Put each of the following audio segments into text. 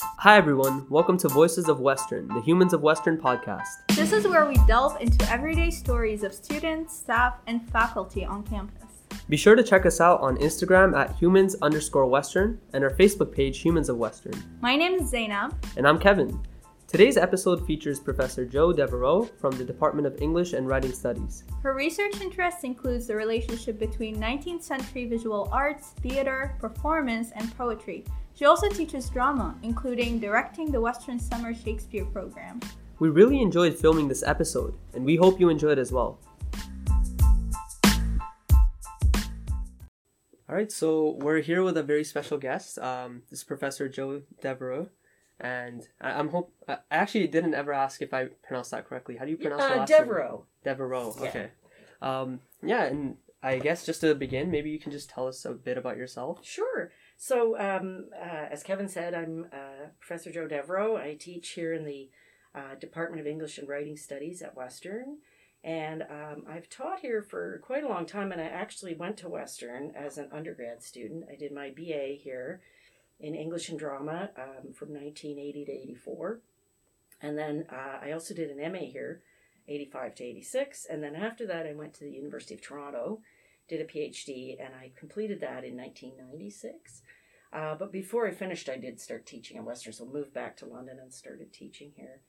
Hi, everyone. Welcome to Voices of Western, the Humans of Western podcast. This is where we delve into everyday stories of students, staff, and faculty on campus. Be sure to check us out on Instagram at humans underscore Western and our Facebook page, Humans of Western. My name is Zainab. And I'm Kevin. Today's episode features Professor Jo Devereux from the Department of English and Writing Studies. Her research interests includes the relationship between 19th century visual arts, theater, performance, and poetry. She also teaches drama, including directing the Western Summer Shakespeare program. We really enjoyed filming this episode, and we hope you enjoyed as well. All right, so we're here with a very special guest. Um, this is Professor Jo Devereux and I, am hope I actually didn't ever ask if I pronounced that correctly. How do you pronounce uh, the last Devereux. name? Devereux. Yeah. Okay. Um, yeah, and I guess just to begin, maybe you can just tell us a bit about yourself. Sure. So, um, uh, as Kevin said, I'm uh, Professor Jo Devereux. I teach here in the uh, Department of English and Writing Studies at Western. And um, I've taught here for quite a long time, and I actually went to Western as an undergrad student. I did my BA here in English and drama um, from 1980 to 84. And then uh, I also did an MA here, 85 to 86. And then after that, I went to the University of Toronto, did a PhD, and I completed that in 1996. Uh, but before I finished, I did start teaching at Western, so moved back to London and started teaching here.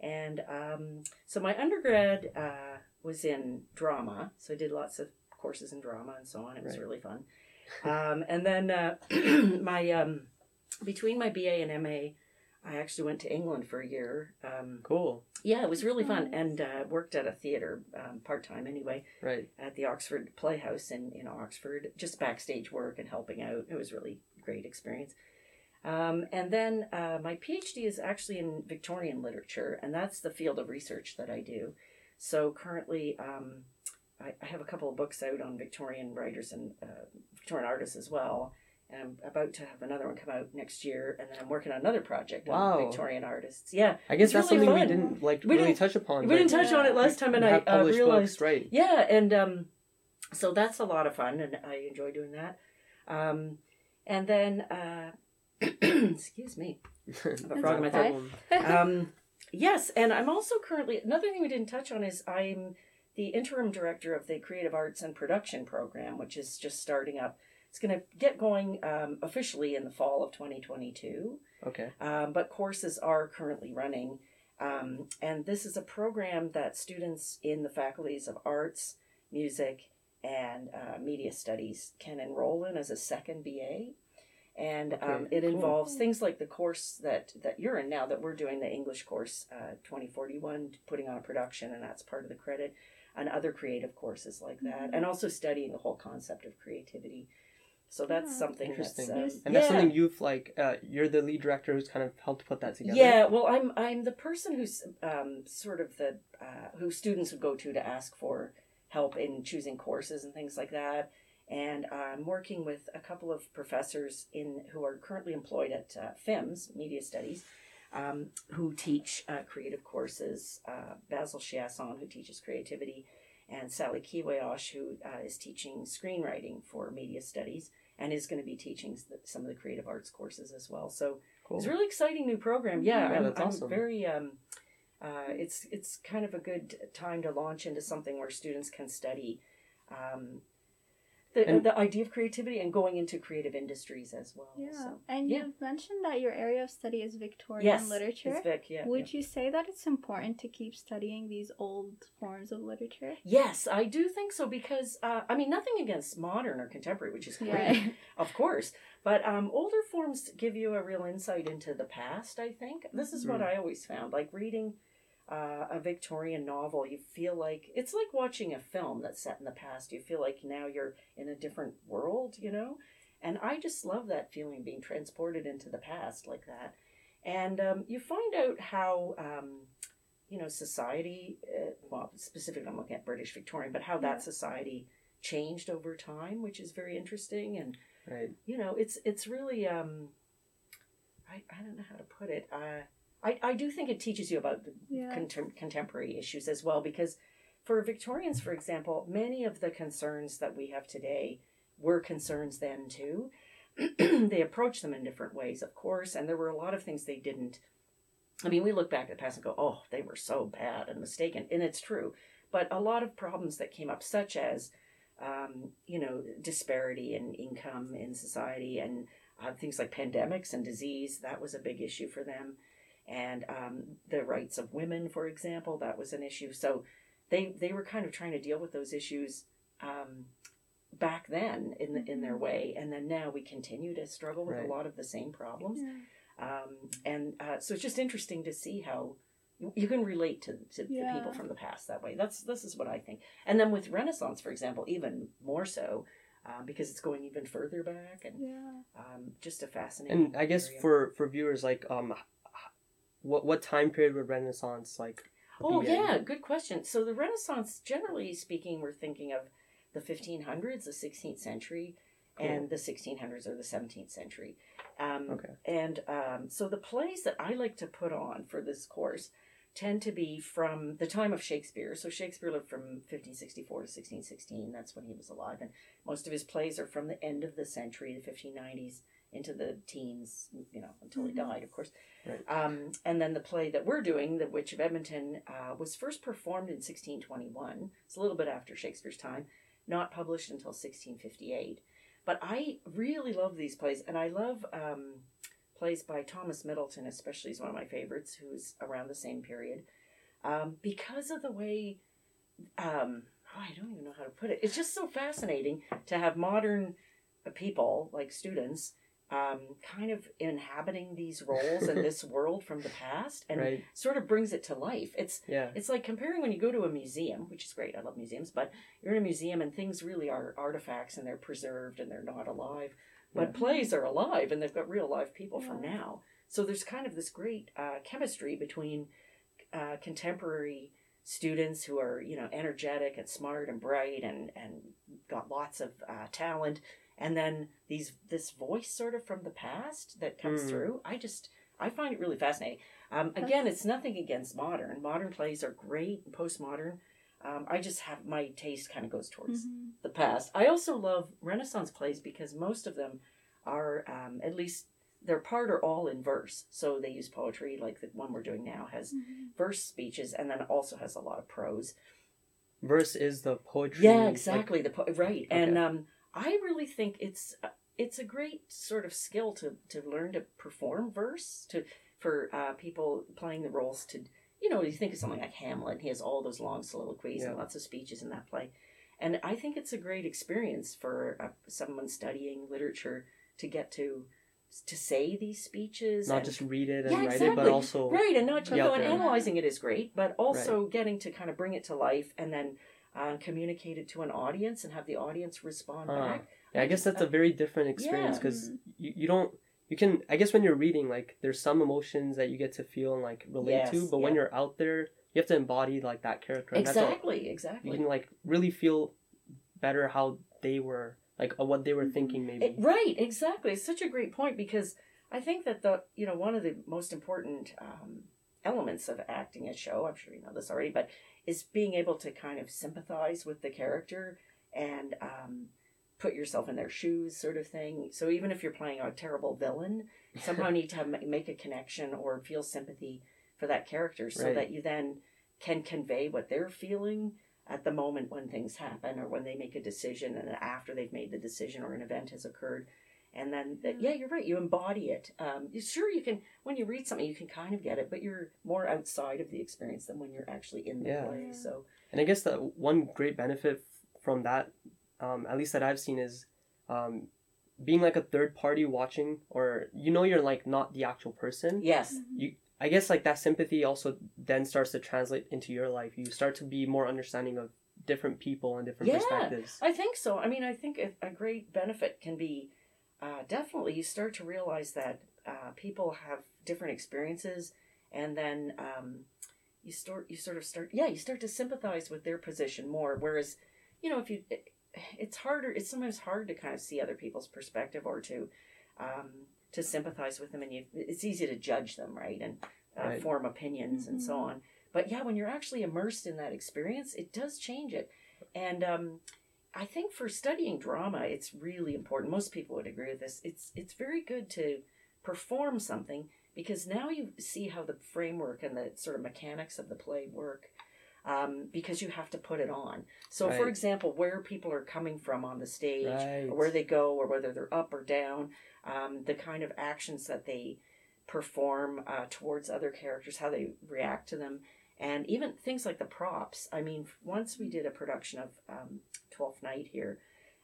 And um, so my undergrad uh, was in drama, so I did lots of courses in drama and so on. It was right. really fun. Um, and then uh, my um, between my BA and MA, I actually went to England for a year. Um, cool. Yeah, it was really fun, and uh, worked at a theater um, part time anyway. Right. At the Oxford Playhouse in in Oxford, just backstage work and helping out. It was really great experience. Um, and then uh, my PhD is actually in Victorian literature, and that's the field of research that I do. So currently, um, I, I, have a couple of books out on Victorian writers and uh, Victorian artists as well and I'm about to have another one come out next year, and then I'm working on another project wow. on Victorian artists. Yeah, I guess that's really something fun. we didn't like we really didn't, touch upon. We didn't touch yeah. on it last time, and I uh, realized books, right. Yeah, and um, so that's a lot of fun, and I enjoy doing that. Um, and then, uh, excuse me, a frog in my throat. um, yes, and I'm also currently another thing we didn't touch on is I'm the interim director of the Creative Arts and Production program, which is just starting up it's going to get going um, officially in the fall of 2022. Okay. Um, but courses are currently running. Um, and this is a program that students in the faculties of arts, music, and uh, media studies can enroll in as a second BA. And um, it cool. involves things like the course that, that you're in now, that we're doing, the English course uh, 2041, putting on a production, and that's part of the credit, and other creative courses like that, mm-hmm. and also studying the whole concept of creativity. So that's yeah. something interesting, that's, um, and that's something you've like. Uh, you're the lead director who's kind of helped put that together. Yeah, well, I'm I'm the person who's um, sort of the uh, who students would go to to ask for help in choosing courses and things like that. And I'm working with a couple of professors in who are currently employed at uh, FIMS Media Studies, um, who teach uh, creative courses. Uh, Basil Chiasson, who teaches creativity, and Sally Kiwayosh, who uh, is teaching screenwriting for media studies and is going to be teaching some of the creative arts courses as well. So cool. it's a really exciting new program. Yeah, yeah I'm, that's awesome. I'm very. Um, uh, it's it's kind of a good time to launch into something where students can study um, the, and, the idea of creativity and going into creative industries as well. Yeah, so, and yeah. you've mentioned that your area of study is Victorian yes, literature. It's Vic, yeah. Would yeah. you say that it's important to keep studying these old forms of literature? Yes, I do think so because uh, I mean nothing against modern or contemporary, which is great, yeah. of course. But um, older forms give you a real insight into the past. I think this is mm-hmm. what I always found, like reading uh, a Victorian novel, you feel like it's like watching a film that's set in the past. You feel like now you're in a different world, you know? And I just love that feeling being transported into the past like that. And um, you find out how, um, you know, society, uh, well, specifically I'm looking at British Victorian, but how that society changed over time, which is very interesting. And, right. you know, it's, it's really, um, I, I don't know how to put it. Uh, I, I do think it teaches you about yeah. contem- contemporary issues as well because for Victorians, for example, many of the concerns that we have today were concerns then too. they approached them in different ways, of course, and there were a lot of things they didn't. I mean, we look back at the past and go, oh, they were so bad and mistaken, and it's true. But a lot of problems that came up, such as, um, you know, disparity in income in society and uh, things like pandemics and disease, that was a big issue for them. And um, the rights of women, for example, that was an issue. So they, they were kind of trying to deal with those issues um, back then in the, in their way, and then now we continue to struggle with Right. a lot of the same problems. Um, and uh, so it's just interesting to see how you, you can relate to, to the people from the past that way. That's this is what I think. And then with Renaissance, for example, even more so. Um, because it's going even further back and Yeah. um, just a fascinating. And I guess area. for for viewers, like um, h- h- what what time period would Renaissance like? Oh be in? yeah, good question. So the Renaissance, generally speaking, we're thinking of the 1500s, the 16th century, and the 1600s or the 17th century. Um, Okay. And um, so the plays that I like to put on for this course tend to be from the time of Shakespeare. So Shakespeare lived from 1564 to 1616. That's when he was alive, and most of his plays are from the end of the century, the 1590s, into the teens. You know, until he Mhm. died, of course. Right. Um, and then the play that we're doing, The Witch of Edmonton, uh, was first performed in 1621. It's a little bit after Shakespeare's time, not published until 1658. But I really love these plays, and I love um, plays by Thomas Middleton, especially, is one of my favorites, who's around the same period, um, because of the way. Um, oh, I don't even know how to put it. It's just so fascinating to have modern people, like students, um, kind of inhabiting these roles in this world from the past, and right. sort of brings it to life. It's Yeah. it's like comparing when you go to a museum, which is great. I love museums, but you're in a museum and things really are artifacts and they're preserved and they're not alive. But Yeah. plays are alive and they've got real live people from now. So there's kind of this great uh, chemistry between uh, contemporary students who are you know energetic and smart and bright and and got lots of uh, talent, and then these this voice sort of from the past that comes Mm. through. I just I find it really fascinating. Um, again, it's nothing against modern. Modern plays are great, postmodern. Um, I just have my taste kind of goes towards Mhm. the past. I also love Renaissance plays because most of them are um, at least they're part or all in verse. So they use poetry, like the one we're doing now has Mhm. verse speeches, and then also has a lot of prose. Verse is the poetry. Yeah, like- exactly. the po- right, and um, I really think it's uh, it's a great sort of skill to to learn to perform verse to for uh, people playing the roles to you know you think of something like Hamlet. He has all those long soliloquies and lots of speeches in that play, and I think it's a great experience for uh, someone studying literature to get to to say these speeches not and- just read it and Yeah, write it, exactly. but also Right, and not just know, and analyzing it is great, but also getting to kind of bring it to life and then uh, communicate it to an audience and have the audience respond Ah, back. Yeah, I guess that's a very different experience Yeah. because you, you don't you can I guess when you're reading like there's some emotions that you get to feel and like relate to, Yes, but when you're out there, you have to embody like that character. And that's all- Exactly, you exactly. can like really feel better how they were like uh, what they were thinking maybe. It- right, exactly. It's such a great point because I think that the you know one of the most important um, elements of acting a show, I'm sure you know this already, but is being able to kind of sympathize with the character and um, put yourself in their shoes, sort of thing. So even if you're playing a terrible villain, somehow need to have, make a connection or feel sympathy for that character, so Right. that you then can convey what they're feeling at the moment when things happen or when they make a decision and after they've made the decision or an event has occurred and then that, yeah you're right you embody it um, sure you can when you read something you can kind of get it but you're more outside of the experience than when you're actually in the Yeah. play so And I guess that one great benefit from that, um, at least that I've seen, is um, being like a third party watching, or you know, you're like not the actual person. yes you I guess like that sympathy also then starts to translate into your life. You start to be more understanding of different people and different Yeah. perspectives. I think so. I mean, I think a, a great benefit can be uh, definitely you start to realize that uh, people have different experiences, and then um, you start you sort of start yeah you start to sympathize with their position more. Whereas, you know, if you it, it's harder. It's sometimes hard to kind of see other people's perspective or to um, to sympathize with them, and you it's easy to judge them, right, and uh, Right. form opinions and so Mhm. on. But yeah, when you're actually immersed in that experience, it does change it, and um, I think for studying drama, it's really important. Most people would agree with this. It's it's very good to perform something because now you see how the framework and the sort of mechanics of the play work. Um, because you have to put it on. So, for example, where people are coming from on the stage, Right. or where they go, or whether they're up or down, um, the kind of actions that they perform uh, towards other characters, how they react to them, and even things like the props. I mean, once we did a production of um, Twelfth Night here,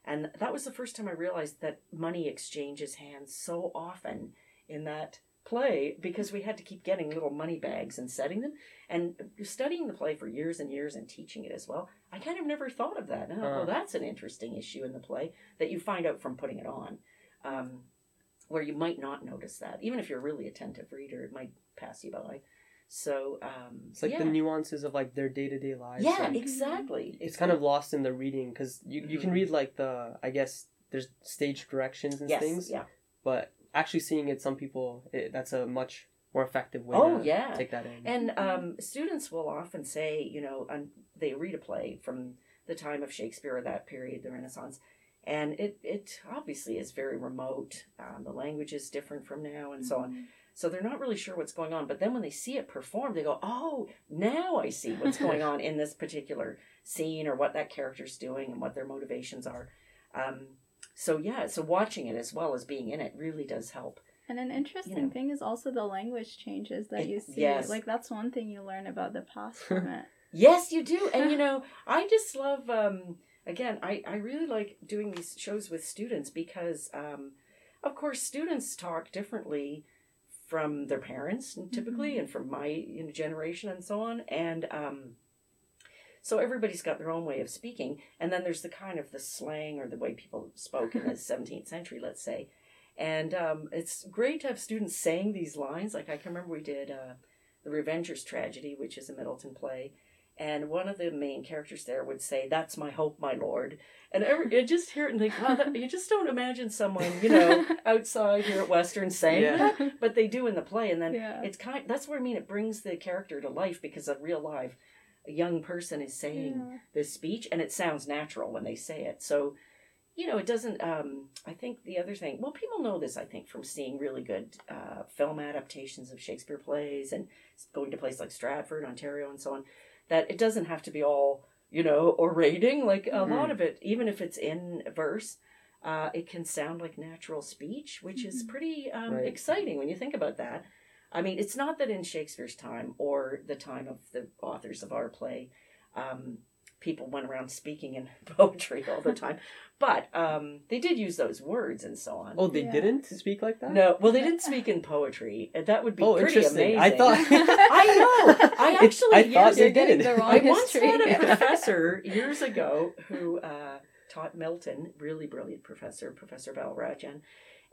and that was the first time I realized that money exchanges hands so often in that play because we had to keep getting little money bags and setting them and studying the play for years and years and teaching it as well i kind of never thought of that thought, Uh. well that's an interesting issue in the play that you find out from putting it on um, where you might not notice that even if you're a really attentive reader it might pass you by so um, It's like yeah. the nuances of like their day to day lives. yeah and exactly it's kind of lost in the reading because you, you can Mhm. read like the I guess there's stage directions and yes things, yeah but actually seeing it, some people it, that's a much more effective way. Oh, to yeah. take that in. And um, students will often say, you know, um, they read a play from the time of Shakespeare or that period, the Renaissance, and it, it obviously is very remote. Um, the language is different from now and so on. So they're not really sure what's going on. But then when they see it performed, they go, oh, now I see what's going on in this particular scene or what that character's doing and what their motivations are. Um, so, yeah, so watching it as well as being in it really does help. And an interesting You know. thing is also the language changes that It- you see. yes. Like that's one thing you learn about the past from it. Yes, you do. And you know, I just love um again, I I really like doing these shows with students because um of course students talk differently from their parents typically and from my you know, generation and so on and um so everybody's got their own way of speaking and then there's the kind of the slang or the way people spoke in the 17th century let's say and um, it's great to have students saying these lines. Like i can remember we did uh, the revengers tragedy which is a middleton play and one of the main characters there would say, "That's my hope, my lord." And every, you just hear it and think, "Wow, that, you just don't imagine someone, you know, outside here at Western saying Yeah. that, but they do in the play." And then Yeah. it's kind. That's what I mean. It brings the character to life because a real life, a young person is saying Yeah. this speech, and it sounds natural when they say it. So, you know, it doesn't. Um, I think the other thing. Well, people know this. I think from seeing really good uh, film adaptations of Shakespeare plays and going to places like Stratford, Ontario, and so on that it doesn't have to be all you know orating like a Mhm. lot of it even if it's in verse uh, it can sound like natural speech which is Mhm. pretty um, Right. exciting when you think about that i mean it's not that in shakespeare's time or the time of the authors of our play um, people went around speaking in poetry all the time but um, they did use those words and so on oh, they Yeah. didn't speak like that. no well they didn't speak in poetry that would be Oh, pretty interesting. amazing I thought. I know. I actually I thought years they did. the wrong I once had a professor years ago who uh, taught Milton, really brilliant professor, Professor Balrajan,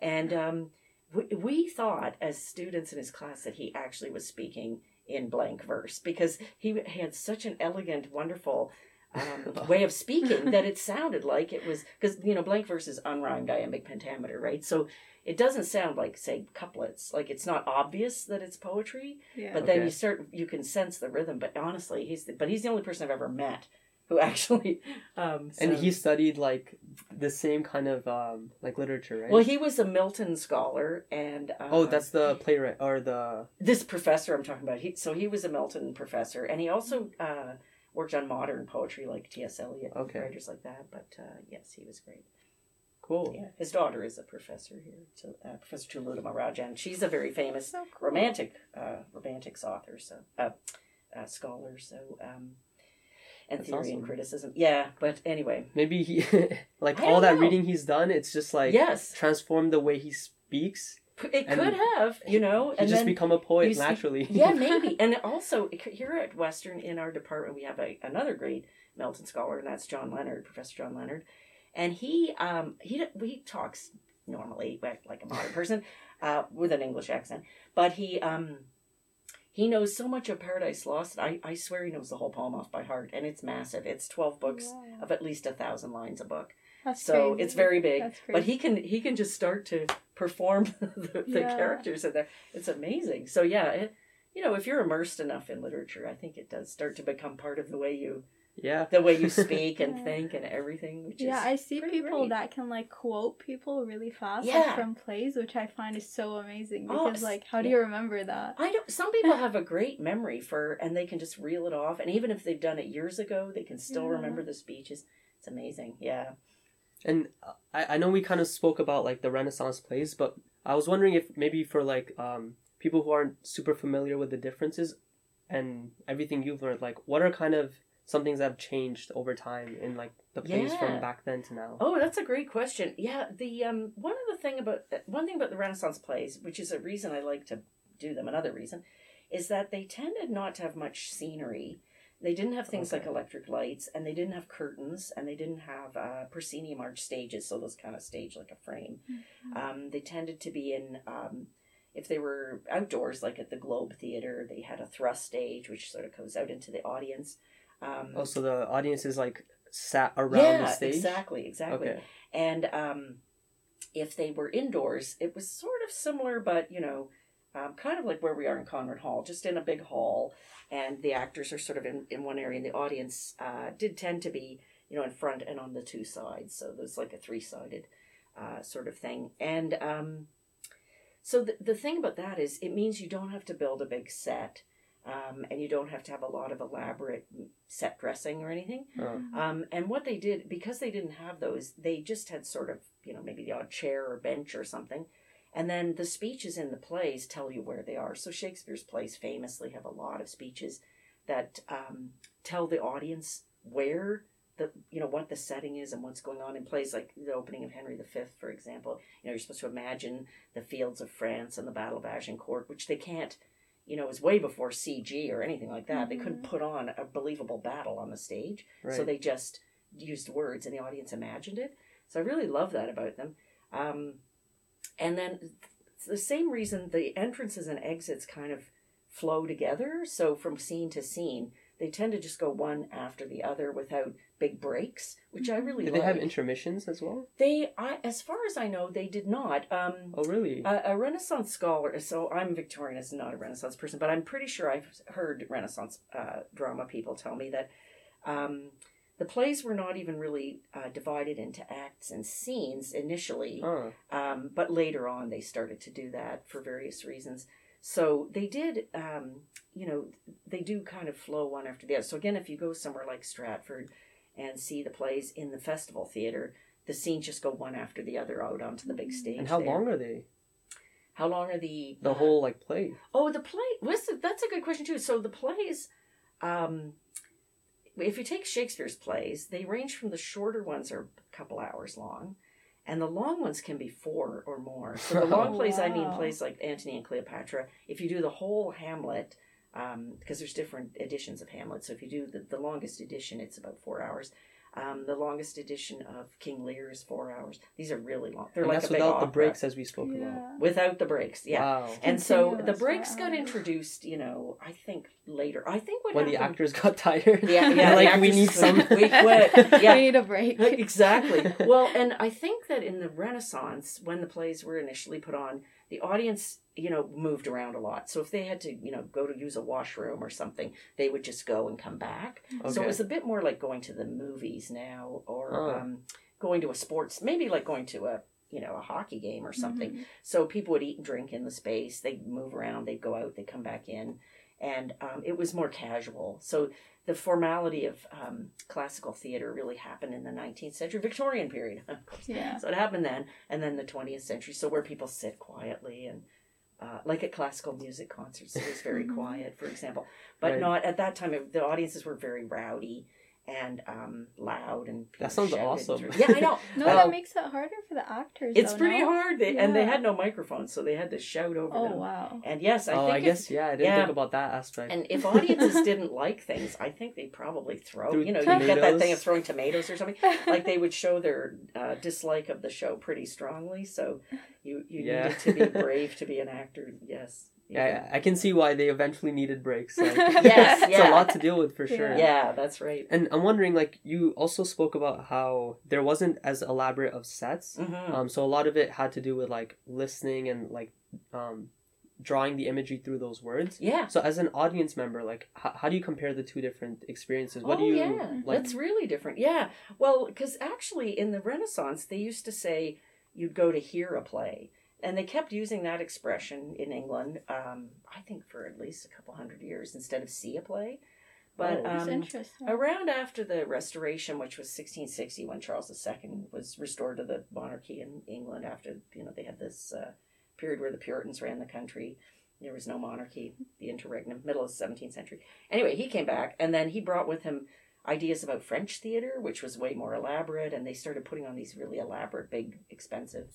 and um, we, we thought as students in his class that he actually was speaking in blank verse because he had such an elegant, wonderful. Um, way of speaking that it sounded like it was because you know blank verse is unrhymed iambic pentameter right so it doesn't sound like say couplets like it's not obvious that it's poetry yeah. but then Okay. you start you can sense the rhythm but honestly he's the, but he's the only person i've ever met who actually um and he studied like the same kind of um like literature, right? well he was a milton scholar and uh, oh, that's the playwright or the this professor i'm talking about he so he was a milton professor and he also uh worked on modern poetry like ts eliot and Okay. writers like that but uh yes he was great cool. yeah his daughter is a professor here so uh, professor Tilottama Rajan. she's a very famous cool. romantic uh, romantics author, so uh, uh, scholar, so um, and That's theory awesome. and criticism. Yeah, but anyway, Maybe he like all don't that know. reading he's done. It's just like yes, transformed the way he speaks. P- it and could have, you know, He and just then become a poet see- naturally. yeah, maybe, and also here at Western in our department we have a, another great Milton scholar, and that's John Leonard, Professor John Leonard, and he um he he talks normally like like a modern person uh, with an English accent, but he um. He knows so much of Paradise Lost. I, I swear he knows the whole poem off by heart, and it's massive. It's twelve books Wow. of at least a thousand lines a book. That's So crazy. it's very big. That's But he can he can just start to perform the, the Yeah. characters in there. It's amazing. So yeah, it, you know, if you're immersed enough in literature, I think it does start to become part of the way you Yeah. the way you speak and Yeah. think and everything. Which Yeah, is I see people great. that can like quote people really fast like, Yeah. from plays, which I find is so amazing Oh, because s- like how do you remember that? I don't. Some people have a great memory for, and they can just reel it off. And even if they've done it years ago, they can still Yeah. remember the speeches. It's amazing. Yeah. And uh, I, I know we kind of spoke about like the Renaissance plays, but I was wondering if maybe for like um people who aren't super familiar with the differences and everything you've learned, like what are kind of some things that have changed over time in like the plays Yeah. from back then to now? Oh, that's a great question. Yeah, the um one of the thing about one thing about the Renaissance plays, which is a reason I like to do them, another reason, is that they tended not to have much scenery. They didn't have things like electric lights, and they didn't have curtains, and they didn't have uh, proscenium arch stages, so those kind of stage like a frame. Um, they tended to be in, um, if they were outdoors, like at the Globe Theater, they had a thrust stage, which sort of goes out into the audience. Um, Oh, so the audience is like sat around yeah, the stage. exactly, exactly. Okay. And um, if they were indoors, it was sort of similar, but you know, um, kind of like where we are in Conron Hall, just in a big hall, and the actors are sort of in, in one area, and the audience uh, did tend to be, you know, in front and on the two sides. So there's like a three sided uh, sort of thing. And um, so the, the thing about that is it means you don't have to build a big set. Um, and you don't have to have a lot of elaborate set dressing or anything. Oh. Um, and what they did, because they didn't have those, they just had sort of, you know, maybe the odd chair or bench or something. And then the speeches in the plays tell you where they are. So Shakespeare's plays famously have a lot of speeches that um, tell the audience where the, you know, what the setting is and what's going on in plays like the opening of Henry V, for example. You know, you're supposed to imagine the fields of France and the Battle of Agincourt, which they can't, you know, it was way before CG or anything like that. They couldn't put on a believable battle on the stage. Right. So they just used words and the audience imagined it. So I really love that about them. Um, and then the same reason the entrances and exits kind of flow together. So from scene to scene, they tend to just go one after the other without big breaks, which I really Did like. they have intermissions as well? They, I, as far as I know, they did not. Um, Oh, really? a, a Renaissance scholar, so I'm Victorian, as not a Renaissance person, but I'm pretty sure I've heard Renaissance uh, drama people tell me that um, the plays were not even really uh, divided into acts and scenes initially, oh. um, but later on they started to do that for various reasons. So they did, um, you know, they do kind of flow one after the other. So again, if you go somewhere like Stratford and see the plays in the festival theater, the scenes just go one after the other out onto the big stage. And how there. long are they? How long are the The uh, whole like play? Oh, the play. Listen, that's a good question too. So the plays, um, if you take Shakespeare's plays, they range from the shorter ones are a couple hours long, and the long ones can be four or more. So the long Oh, plays, I mean, plays like Antony and Cleopatra. If you do the whole Hamlet, um, because there's different editions of Hamlet. So if you do the, the longest edition, it's about four hours. Um, the longest edition of King Lear is four hours. These are really long. They're And like that's a big without the opera. breaks as we spoke about. Without the breaks, yeah. Wow. And so the breaks got introduced, you know, I think later. I think what When the actors got tired. Yeah, yeah, They're like we need some. we quit. we Yeah, need a break. exactly. Well, and I think that in the Renaissance, when the plays were initially put on, the audience, you know, moved around a lot. So if they had to, you know, go to use a washroom or something, they would just go and come back. So it was a bit more like going to the movies now, or Oh. um, going to a sports, maybe like going to a, you know, a hockey game or something. Mhm. So people would eat and drink in the space. They'd move around. They'd go out. They'd come back in, and um, it was more casual. So the formality of um, classical theater really happened in the 19th century, Victorian period. Yeah. So it happened then, and then the 20th century. So where people sit quietly and. Uh, like at classical music concerts, it was very Mhm. quiet, for example. But Right. not at that time. it- The audiences were very rowdy and um, loud, and That sounds awesome. through- Yeah, I know. No, Well, that makes it harder for the actors. it's though, pretty no? hard, they, and they had no microphones, so they had to shout over. Oh them. wow. And yes, I think. oh, think I if- guess yeah. I didn't yeah. think about that aspect. and if audiences didn't like things, I think they'd probably throw. Threw you know, you get that thing of throwing tomatoes or something. Like they would show their uh, dislike of the show pretty strongly. So you you Yeah. needed to be brave to be an actor. Yes. Yeah, I I can see why they eventually needed breaks. Like, Yes, it's yeah. a lot to deal with for sure. Yeah, that's right. And I'm wondering, like, you also spoke about how there wasn't as elaborate of sets. hmm Um, so a lot of it had to do with like listening and like, um, drawing the imagery through those words. Yeah. So as an audience member, like how, how do you compare the two different experiences? What oh, do you yeah. like? That's really different. Yeah. Well, because actually in the Renaissance, they used to say you'd go to hear a play. And they kept using that expression in England, um, I think for at least a couple hundred years instead of see a play. But Oh. Um, around after the Restoration, which was 1660, when Charles II was restored to the monarchy in England, after you know they had this uh, period where the Puritans ran the country, there was no monarchy, the interregnum, middle of the 17th century. Anyway, he came back, and then he brought with him ideas about French theater, which was way more elaborate, and they started putting on these really elaborate, big, expensive,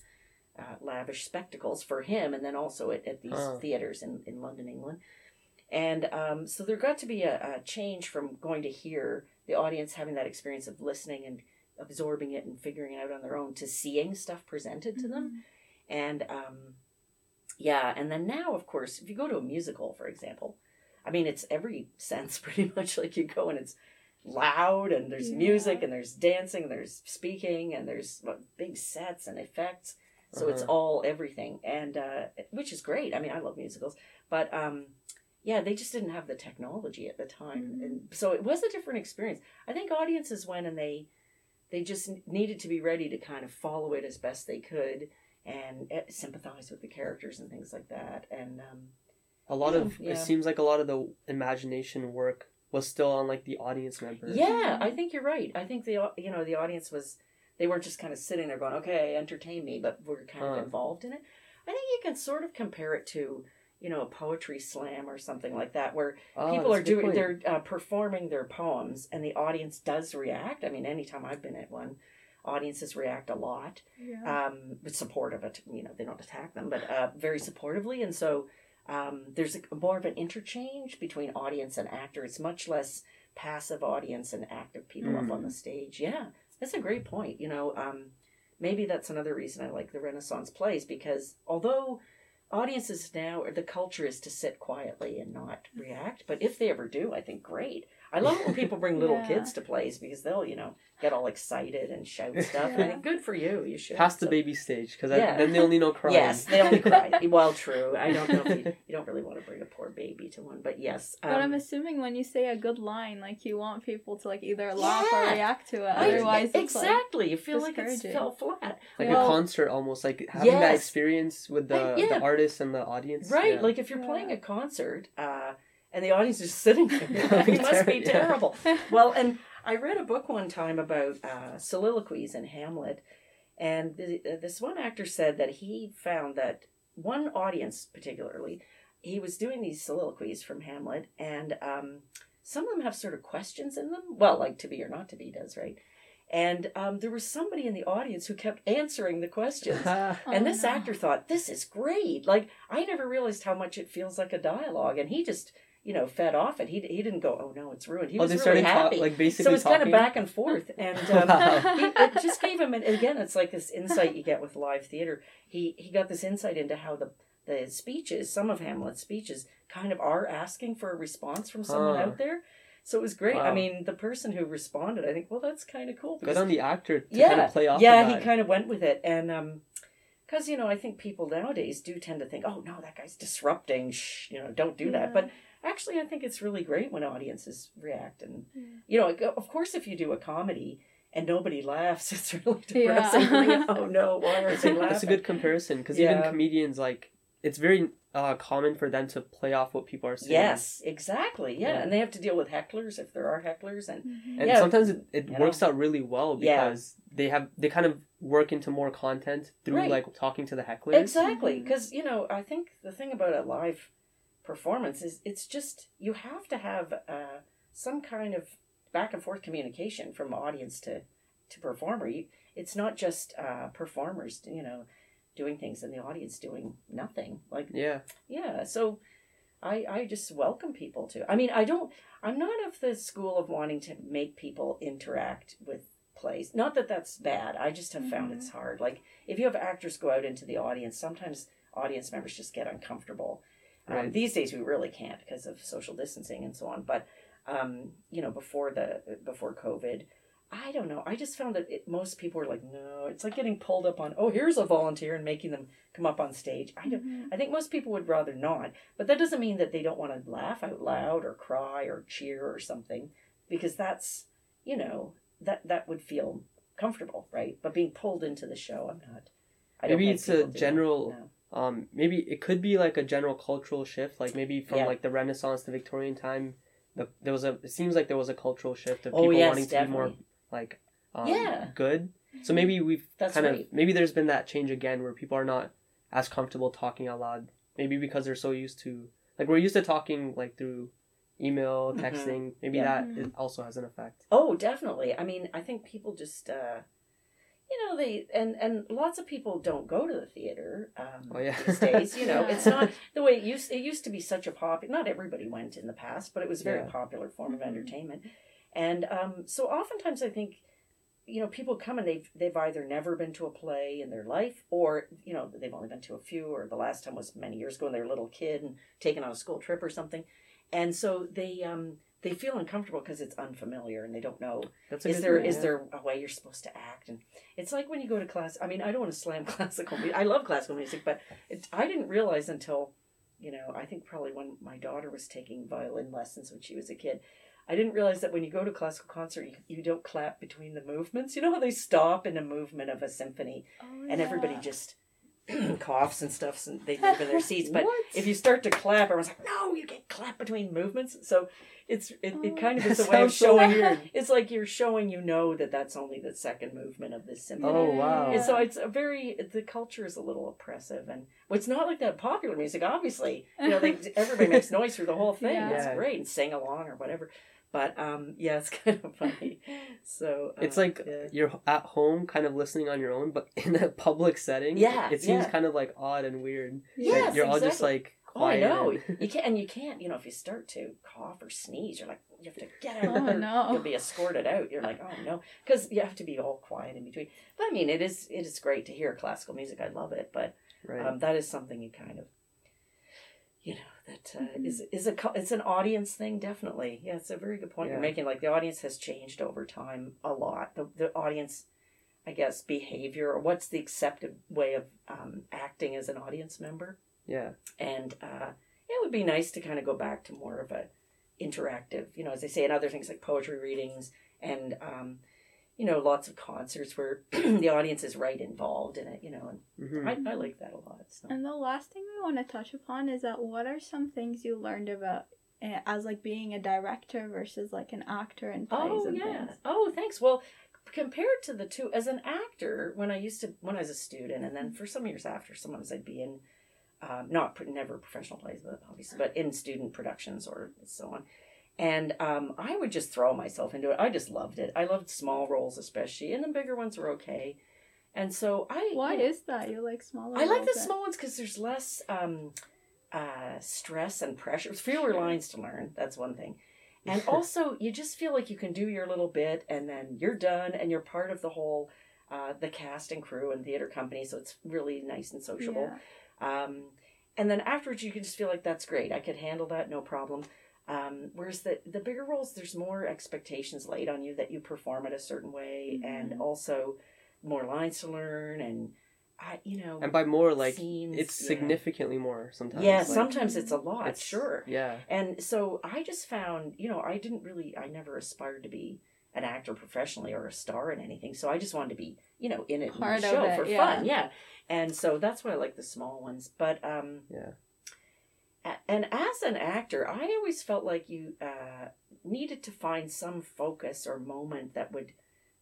uh, lavish spectacles for him, and then also at, at these Huh. theaters in, in London, England. And um, so there got to be a, a change from going to hear the audience having that experience of listening and absorbing it and figuring it out on their own to seeing stuff presented to them. And um, yeah, and then now, of course, if you go to a musical, for example, I mean, it's every sense pretty much like you go and it's loud and there's Yeah. music and there's dancing, and there's speaking and there's what, big sets and effects. So it's Uh-huh. all everything, and uh, which is great. I mean, I love musicals, but um, yeah, they just didn't have the technology at the time, Mhm. and so it was a different experience. I think audiences went and they they just needed to be ready to kind of follow it as best they could and eh, sympathize with the characters and things like that. And um, a lot of Yeah. it seems like a lot of the imagination work was still on like the audience member. yeah, I think you're right. I think the you know the audience was they weren't just kind of sitting there going, okay, entertain me, but we're kind Huh. of involved in it. I think you can sort of compare it to you know a poetry slam or something like that where Oh, people are doing point. they're uh, performing their poems and the audience does react i mean anytime i've been at one audiences react a lot Yeah. um but supportive it you know they don't attack them but uh very supportively and so um there's a, more of an interchange between audience and actor it's much less passive audience and active people up Mm. on the stage yeah that's a great point you know um maybe that's another reason i like the renaissance plays because although audiences now or the culture is to sit quietly and not react but if they ever do i think great i love it when people bring little Yeah. kids to plays because they'll you know get all excited and shout stuff and I think good for you you should past the So- baby stage because Yeah. then they only know crying. yes they only cry well true i don't know if you, you don't really want to bring a poor baby to one but yes but I'm um, assuming when you say a good line, like you want people to like either laugh or react to it. I- Otherwise, it's like exactly you feel like it's discouraging. fell flat like Well- a concert almost like having that experience with the yeah. the artist and the audience. Right, Yeah. like if you're Yeah. playing a concert uh, and the audience is sitting there, it must be Yeah. terrible. Well, and I read a book one time about uh, soliloquies in Hamlet, and the, uh, this one actor said that he found that one audience, particularly, he was doing these soliloquies from Hamlet, and um, some of them have sort of questions in them. Well, like to be or not to be does, right? And um, there was somebody in the audience who kept answering the questions. Oh, And this no. actor thought, this is great. Like, I never realized how much it feels like a dialogue. And he just, you know, fed off it. He, he didn't go, oh no, it's ruined. He oh, was really happy. talk, like basically so it's talking. kind of back and forth. And um, Wow. he, it just gave him, an, again, it's like this insight you get with live theater. He, he got this insight into how the, the speeches, some of Hamlet's speeches, kind of are asking for a response from someone Huh. out there. So it was great. I mean, the person who responded, I think, well, that's kind of cool. Good on the actor to yeah, kind of play off. yeah, of he kind of went with it, and um, because you know, I think people nowadays do tend to think, oh no, that guy's disrupting. Shh, you know, don't do Yeah. that. But actually, I think it's really great when audiences react, and Yeah. you know, of course, if you do a comedy and nobody laughs, it's really Yeah. depressing. Like, oh no, why aren't they laughing? That's a good comparison because Yeah. even comedians like it's very uh, common for them to play off what people are saying. Yes, exactly. Yeah. Yeah. and they have to deal with hecklers if there are hecklers, and Mhm. and Yeah. sometimes it, it You works out really well Yeah. because they have they kind of work into more content through Right. like talking to the hecklers. Exactly, because you know, I think the thing about a live performance is it's just you have to have uh, some kind of back and forth communication from audience to to performer. You, it's not just uh, performers, you know, doing things and the audience doing nothing. Like Yeah, yeah, so I I just welcome people to. I mean, I don't. I'm not of the school of wanting to make people interact with plays. Not that that's bad. I just have found Mhm. it's hard. Like if you have actors go out into the audience, sometimes audience members just get uncomfortable. Um, these days we really can't because of social distancing and so on. But um, you know, before the before COVID. I don't know. I just found that it, most people were like, no, it's like getting pulled up on. Oh, here's a volunteer and making them come up on stage. I don't. Mhm. I think most people would rather not, but that doesn't mean that they don't want to laugh out loud or cry or cheer or something, because that's you know that that would feel comfortable, right? But being pulled into the show, I'm not. I don't Maybe it's a people that, general- no. um maybe it could be like a general cultural shift like maybe from Yeah. like the renaissance to victorian time the, there was a it seems like there was a cultural shift of Oh people yes, wanting to be more definitely. Like um, Yeah. good so maybe we've That's kind right. of maybe there's been that change again where people are not as comfortable talking out loud maybe because they're so used to like we're used to talking like through email Mhm. texting maybe Yeah. that Mhm. it also has an effect Oh, definitely. I mean, I think people just, uh, you know, they and and lots of people don't go to the theater um, Oh, yeah. these days. You know, Yeah. it's not the way it used. It used to be such a popular. Not everybody went in the past, but it was a very Yeah. popular form of Mhm. entertainment. And um, so oftentimes, I think, you know, people come and they've they've either never been to a play in their life, or you know, they've only been to a few, or the last time was many years ago when they were a little kid and taken on a school trip or something, and so they um they feel uncomfortable because it's unfamiliar and they don't know that's is there is yeah. there a way you're supposed to act and it's like when you go to class i mean i don't want to slam classical music i love classical music but it, i didn't realize until you know i think probably when my daughter was taking violin lessons when she was a kid i didn't realize that when you go to a classical concert you, you don't clap between the movements you know how they stop in a movement of a symphony Oh, and everybody just coughs and stuff and they move in their seats but if you start to clap everyone's like no you can't clap between movements so it's it, it Oh. kind of is a way of so showing weird. it's like you're showing you know that that's only the second movement of this symphony. Oh, wow. And so it's a very the culture is a little oppressive, and well, it's not like that popular music. Obviously, you know, they, everybody makes noise through the whole thing. Yeah. It's great and sing along or whatever. But um, yeah, it's kind of funny. So It's uh, like yeah. you're at home, kind of listening on your own, but in a public setting. Yeah, it seems yeah. kind of like odd and weird. that Yes, you're all just exactly. like Oh, I know. You can't, and you can't. You know, if you start to cough or sneeze, you're like, you have to get out. Oh, no. You'll be escorted out. You're like, oh no, because you have to be all quiet in between. But I mean, it is it is great to hear classical music. I love it, but right. um, that is something you kind of, you know, that uh, Mhm. is is a it's an audience thing. Definitely, yeah. It's a very good point Yeah. you're making. Like the audience has changed over time a lot. The the audience. I guess behavior or what's the accepted way of um, acting as an audience member yeah. and uh, it would be nice to kind of go back to more of a interactive you know as they say in other things like poetry readings and um, you know lots of concerts where the audience is right involved in it you know and hmm I, I like that a lot so. And the last thing we want to touch upon is that what are some things you learned about eh, as like being a director versus like an actor in plays oh and yeah. things? oh thanks. Well compared to the two as an actor when i used to when i was a student and then for some years after sometimes i'd be in um, not never professional plays but obviously but in student productions or so on and um, i would just throw myself into it i just loved it i loved small roles especially and the bigger ones were okay and so i Why is that? You like smaller? I like the small ones because there's less um, uh, stress and pressure. Fewer lines to learn. That's one thing. And also, you just feel like you can do your little bit and then you're done and you're part of the whole, uh, the cast and crew and theater company. So it's really nice and sociable. Yeah. Um, and then afterwards, you can just feel like that's great. I could handle that, no problem. Um, whereas the the bigger roles, there's more expectations laid on you that you perform it a certain way, and Mhm. also more lines to learn, and I, you know, And by more, like scenes, it's yeah. significantly more sometimes. Yeah, like, sometimes it's a lot, it's- sure. Yeah. And so I just found, you know, I didn't really, I never aspired to be an actor professionally or a star in anything. So I just wanted to be, you know, in it in the show it, for yeah. fun, yeah. And so that's why I like the small ones. But um, Yeah. A- and as an actor, I always felt like you uh, needed to find some focus or moment that would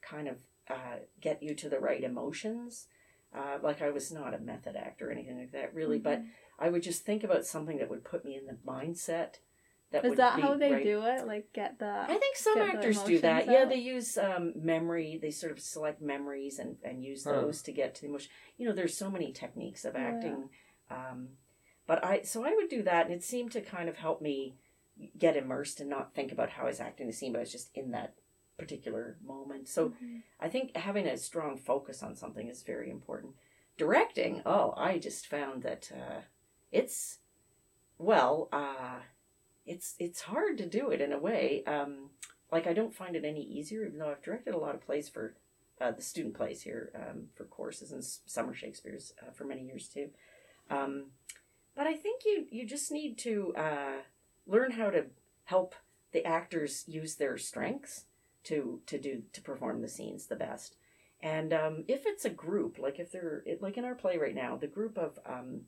kind of uh, get you to the right emotions. Uh, like I was not a method actor or anything like that, really, but Mhm. I would just think about something that would put me in the mindset. That is would that be how they right. do it? Like get the I think some actors do that. emotions Yeah, they use um, memory. They sort of select memories and, and use Huh. those to get to the emotion. You know, there's so many techniques of Yeah. acting. Um, but I so I would do that, and it seemed to kind of help me get immersed and not think about how I was acting the scene, but I was just in that particular moment. So Mhm. I think having a strong focus on something is very important. Directing, oh, I just found that uh, it's well, uh, it's it's hard to do it in a way. Um, like I don't find it any easier, even though I've directed a lot of plays for uh, the student plays here um, for courses and summer Shakespeare's uh, for many years too. Um, but I think you you just need to uh, learn how to help the actors use their strengths to to do to perform the scenes the best. And um, if it's a group, like if they're like in our play right now, the group of um,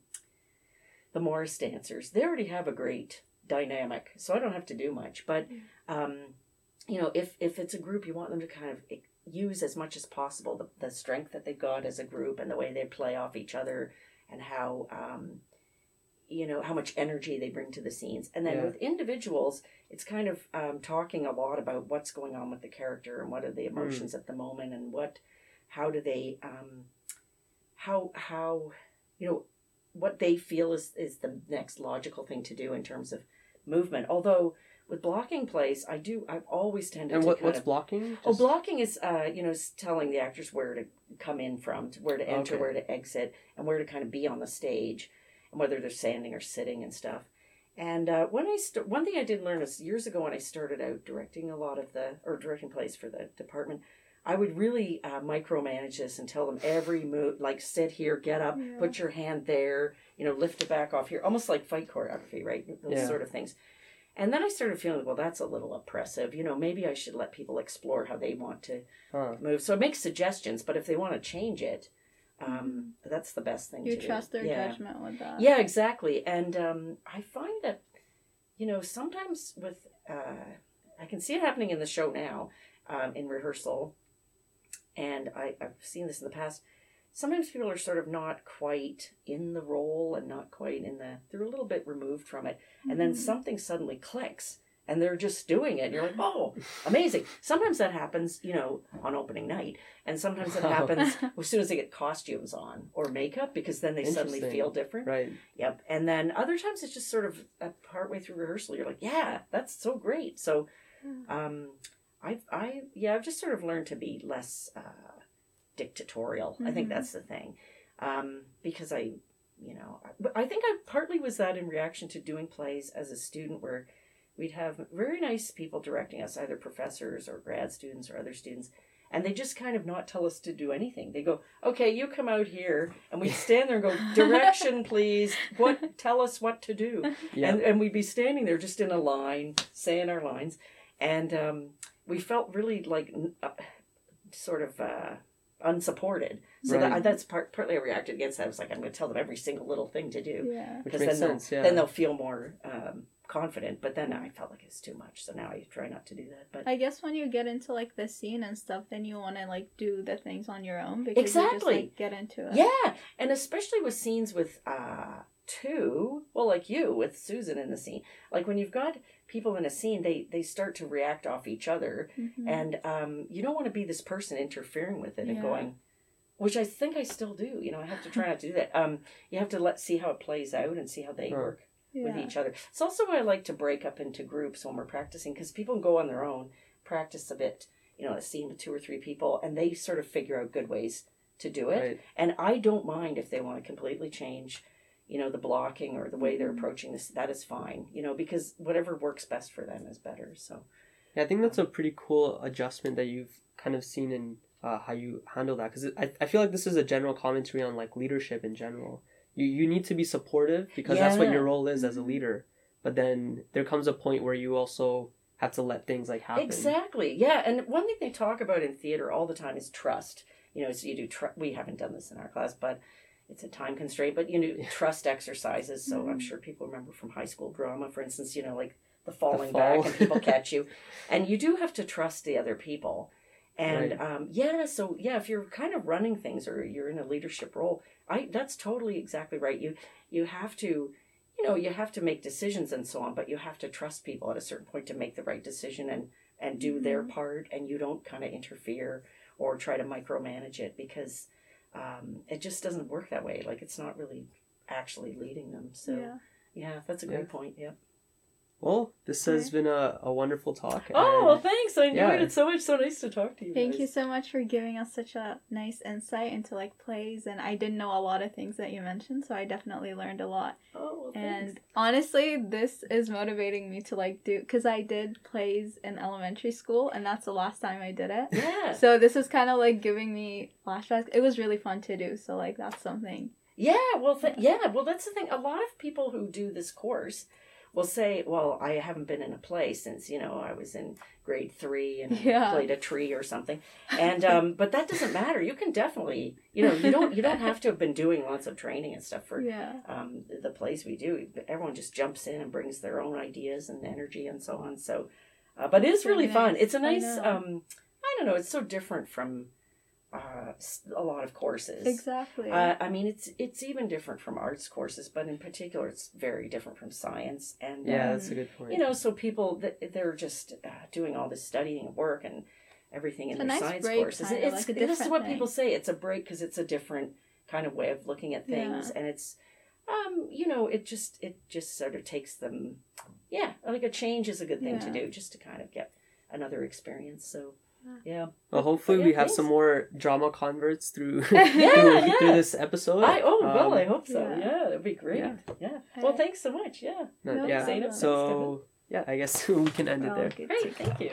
the Morris dancers, they already have a great dynamic, so I don't have to do much. But um, you know, if if it's a group, you want them to kind of use as much as possible the, the strength that they've got as a group and the way they play off each other and how um, you know how much energy they bring to the scenes and then Yeah. with individuals it's kind of um, talking a lot about what's going on with the character and what are the emotions at the moment and what how do they um, how how you know what they feel is is the next logical thing to do in terms of movement although with blocking plays i do i've always tended And to what kind what's of blocking? Oh, blocking is, uh, you know, is telling the actors where to come in from, to where to enter, Okay. where to exit, and where to kind of be on the stage, whether they're standing or sitting and stuff. And uh, when I st- one thing I did learn is years ago when I started out directing a lot of the or directing plays for the department, I would really uh, micromanage this and tell them every move, like sit here, get up, Yeah. put your hand there, you know, lift it back off here, almost like fight choreography, right? Those Yeah. sort of things. And then I started feeling, well, that's a little oppressive. You know, maybe I should let people explore how they want to Huh. move. So I make suggestions, but if they want to change it, um, that's the best thing Mm-hmm. You to trust do. their yeah. judgment with that. Yeah, exactly. And um, I find that, you know, sometimes with, uh, I can see it happening in the show now, um, in rehearsal, and I, I've seen this in the past. Sometimes people are sort of not quite in the role and not quite in the, they're a little bit removed from it. And then Mhm. something suddenly clicks and they're just doing it. And you're like, oh, amazing. Sometimes that happens, you know, on opening night. And sometimes it happens as soon as they get costumes on or makeup because then they suddenly feel different. Right. Yep. And then other times it's just sort of a partway through rehearsal. You're like, yeah, that's so great. So, um, I, I, yeah, I've just sort of learned to be less uh, dictatorial. I think Mhm. that's the thing, um, because I, you know, but I think I partly was that in reaction to doing plays as a student where we'd have very nice people directing us, either professors or grad students or other students. And they just kind of not tell us to do anything. They go, "Okay, you come out here," and we'd stand there and go, "Direction, please. What? Tell us what to do." Yeah. and and we'd be standing there just in a line saying our lines and um, we felt really like uh, sort of uh, unsupported so Right. that, that's part, partly i reacted against that i was like i'm going to tell them every single little thing to do Yeah. Because then, sense. they'll, Yeah. then they'll feel more um, confident but then i felt like it's too much so now i try not to do that but I guess when you get into like the scene and stuff, then you want to like do the things on your own because you just Exactly. like get into it. Yeah, and especially with scenes with uh two, well, like you with Susan in the scene, like when you've got people in a scene, they they start to react off each other, Mhm. and um, you don't want to be this person interfering with it and going, which I think I still do. You know, I have to try not to do that. Um, you have to let see how it plays out and see how they Huh. work with each other. It's also why I like to break up into groups when we're practicing because people go on their own, practice a bit, you know, a scene with two or three people, and they sort of figure out good ways to do it. Right. And I don't mind if they want to completely change, you know, the blocking or the way they're Mhm. approaching this. That is fine, you know, because whatever works best for them is better. So Yeah, I think that's a pretty cool adjustment that you've kind of seen in uh, how you handle that because I, I feel like this is a general commentary on like leadership in general. You you need to be supportive because that's what your role is as a Mhm. leader. But then there comes a point where you also have to let things like happen. exactly, yeah. And one thing they talk about in theater all the time is trust. You know, so you do. Tr- we haven't done this in our class, but it's a time constraint. But you do Yeah. trust exercises. So I'm Mhm. sure people remember from high school drama, for instance. You know, like the falling fall. back and people catch you, and you do have to trust the other people. And Right. um, yeah, so yeah, if you're kind of running things or you're in a leadership role, I that's totally exactly right. You you have to, you know, you have to make decisions and so on, but you have to trust people at a certain point to make the right decision and and do their Mhm. part, and you don't kind of interfere or try to micromanage it because um, it just doesn't work that way. Like it's not really actually leading them. So yeah, yeah. that's a great Yeah. point. Yeah. Well, this has been a, a wonderful talk. Oh, well, thanks. I enjoyed Yeah. it so much. So nice to talk to you. Thank guys. you so much for giving us such a nice insight into like plays and I didn't know a lot of things that you mentioned, so I definitely learned a lot. Oh, well, thanks. And honestly, this is motivating me to like do cuz I did plays in elementary school and that's the last time I did it. yeah. So this is kind of like giving me flashbacks. It was really fun to do, so like that's something. Yeah, well, th- yeah, well, that's the thing. A lot of people who do this course will say, "Well, I haven't been in a play since you know I was in grade three and Yeah. played a tree or something." And um, but that doesn't matter. You can definitely, you know, you don't you don't have to have been doing lots of training and stuff for Yeah. um, the plays we do. Everyone just jumps in and brings their own ideas and energy and so on. So, uh, but it is really really fun. It's a nice. know. Um, I don't know. It's so different from uh, s- a lot of courses. Exactly. Uh, I mean, it's it's even different from arts courses, but in particular, it's very different from science. And Yeah, uh, that's a good point. you know, so people that they're just uh, doing all this studying and work and everything in It's a their nice science break, courses. kinda, It's like a this is what thing. people say. It's a break because it's a different kind of way of looking at things, and it's um, you know, it just it just sort of takes them. Yeah, like a change is a good thing to do, just to kind of get another experience. So. Yeah. well, hopefully yeah, we have thanks. some more drama converts through Yeah, through, yeah. through this episode. I oh well, Um, I hope so. yeah. Yeah, that'd be great. Yeah. Yeah. Well, thanks so much. Yeah. no, No yeah. problem. Thanks, So yeah, I guess we can end it Oh, there. Great. Thank you.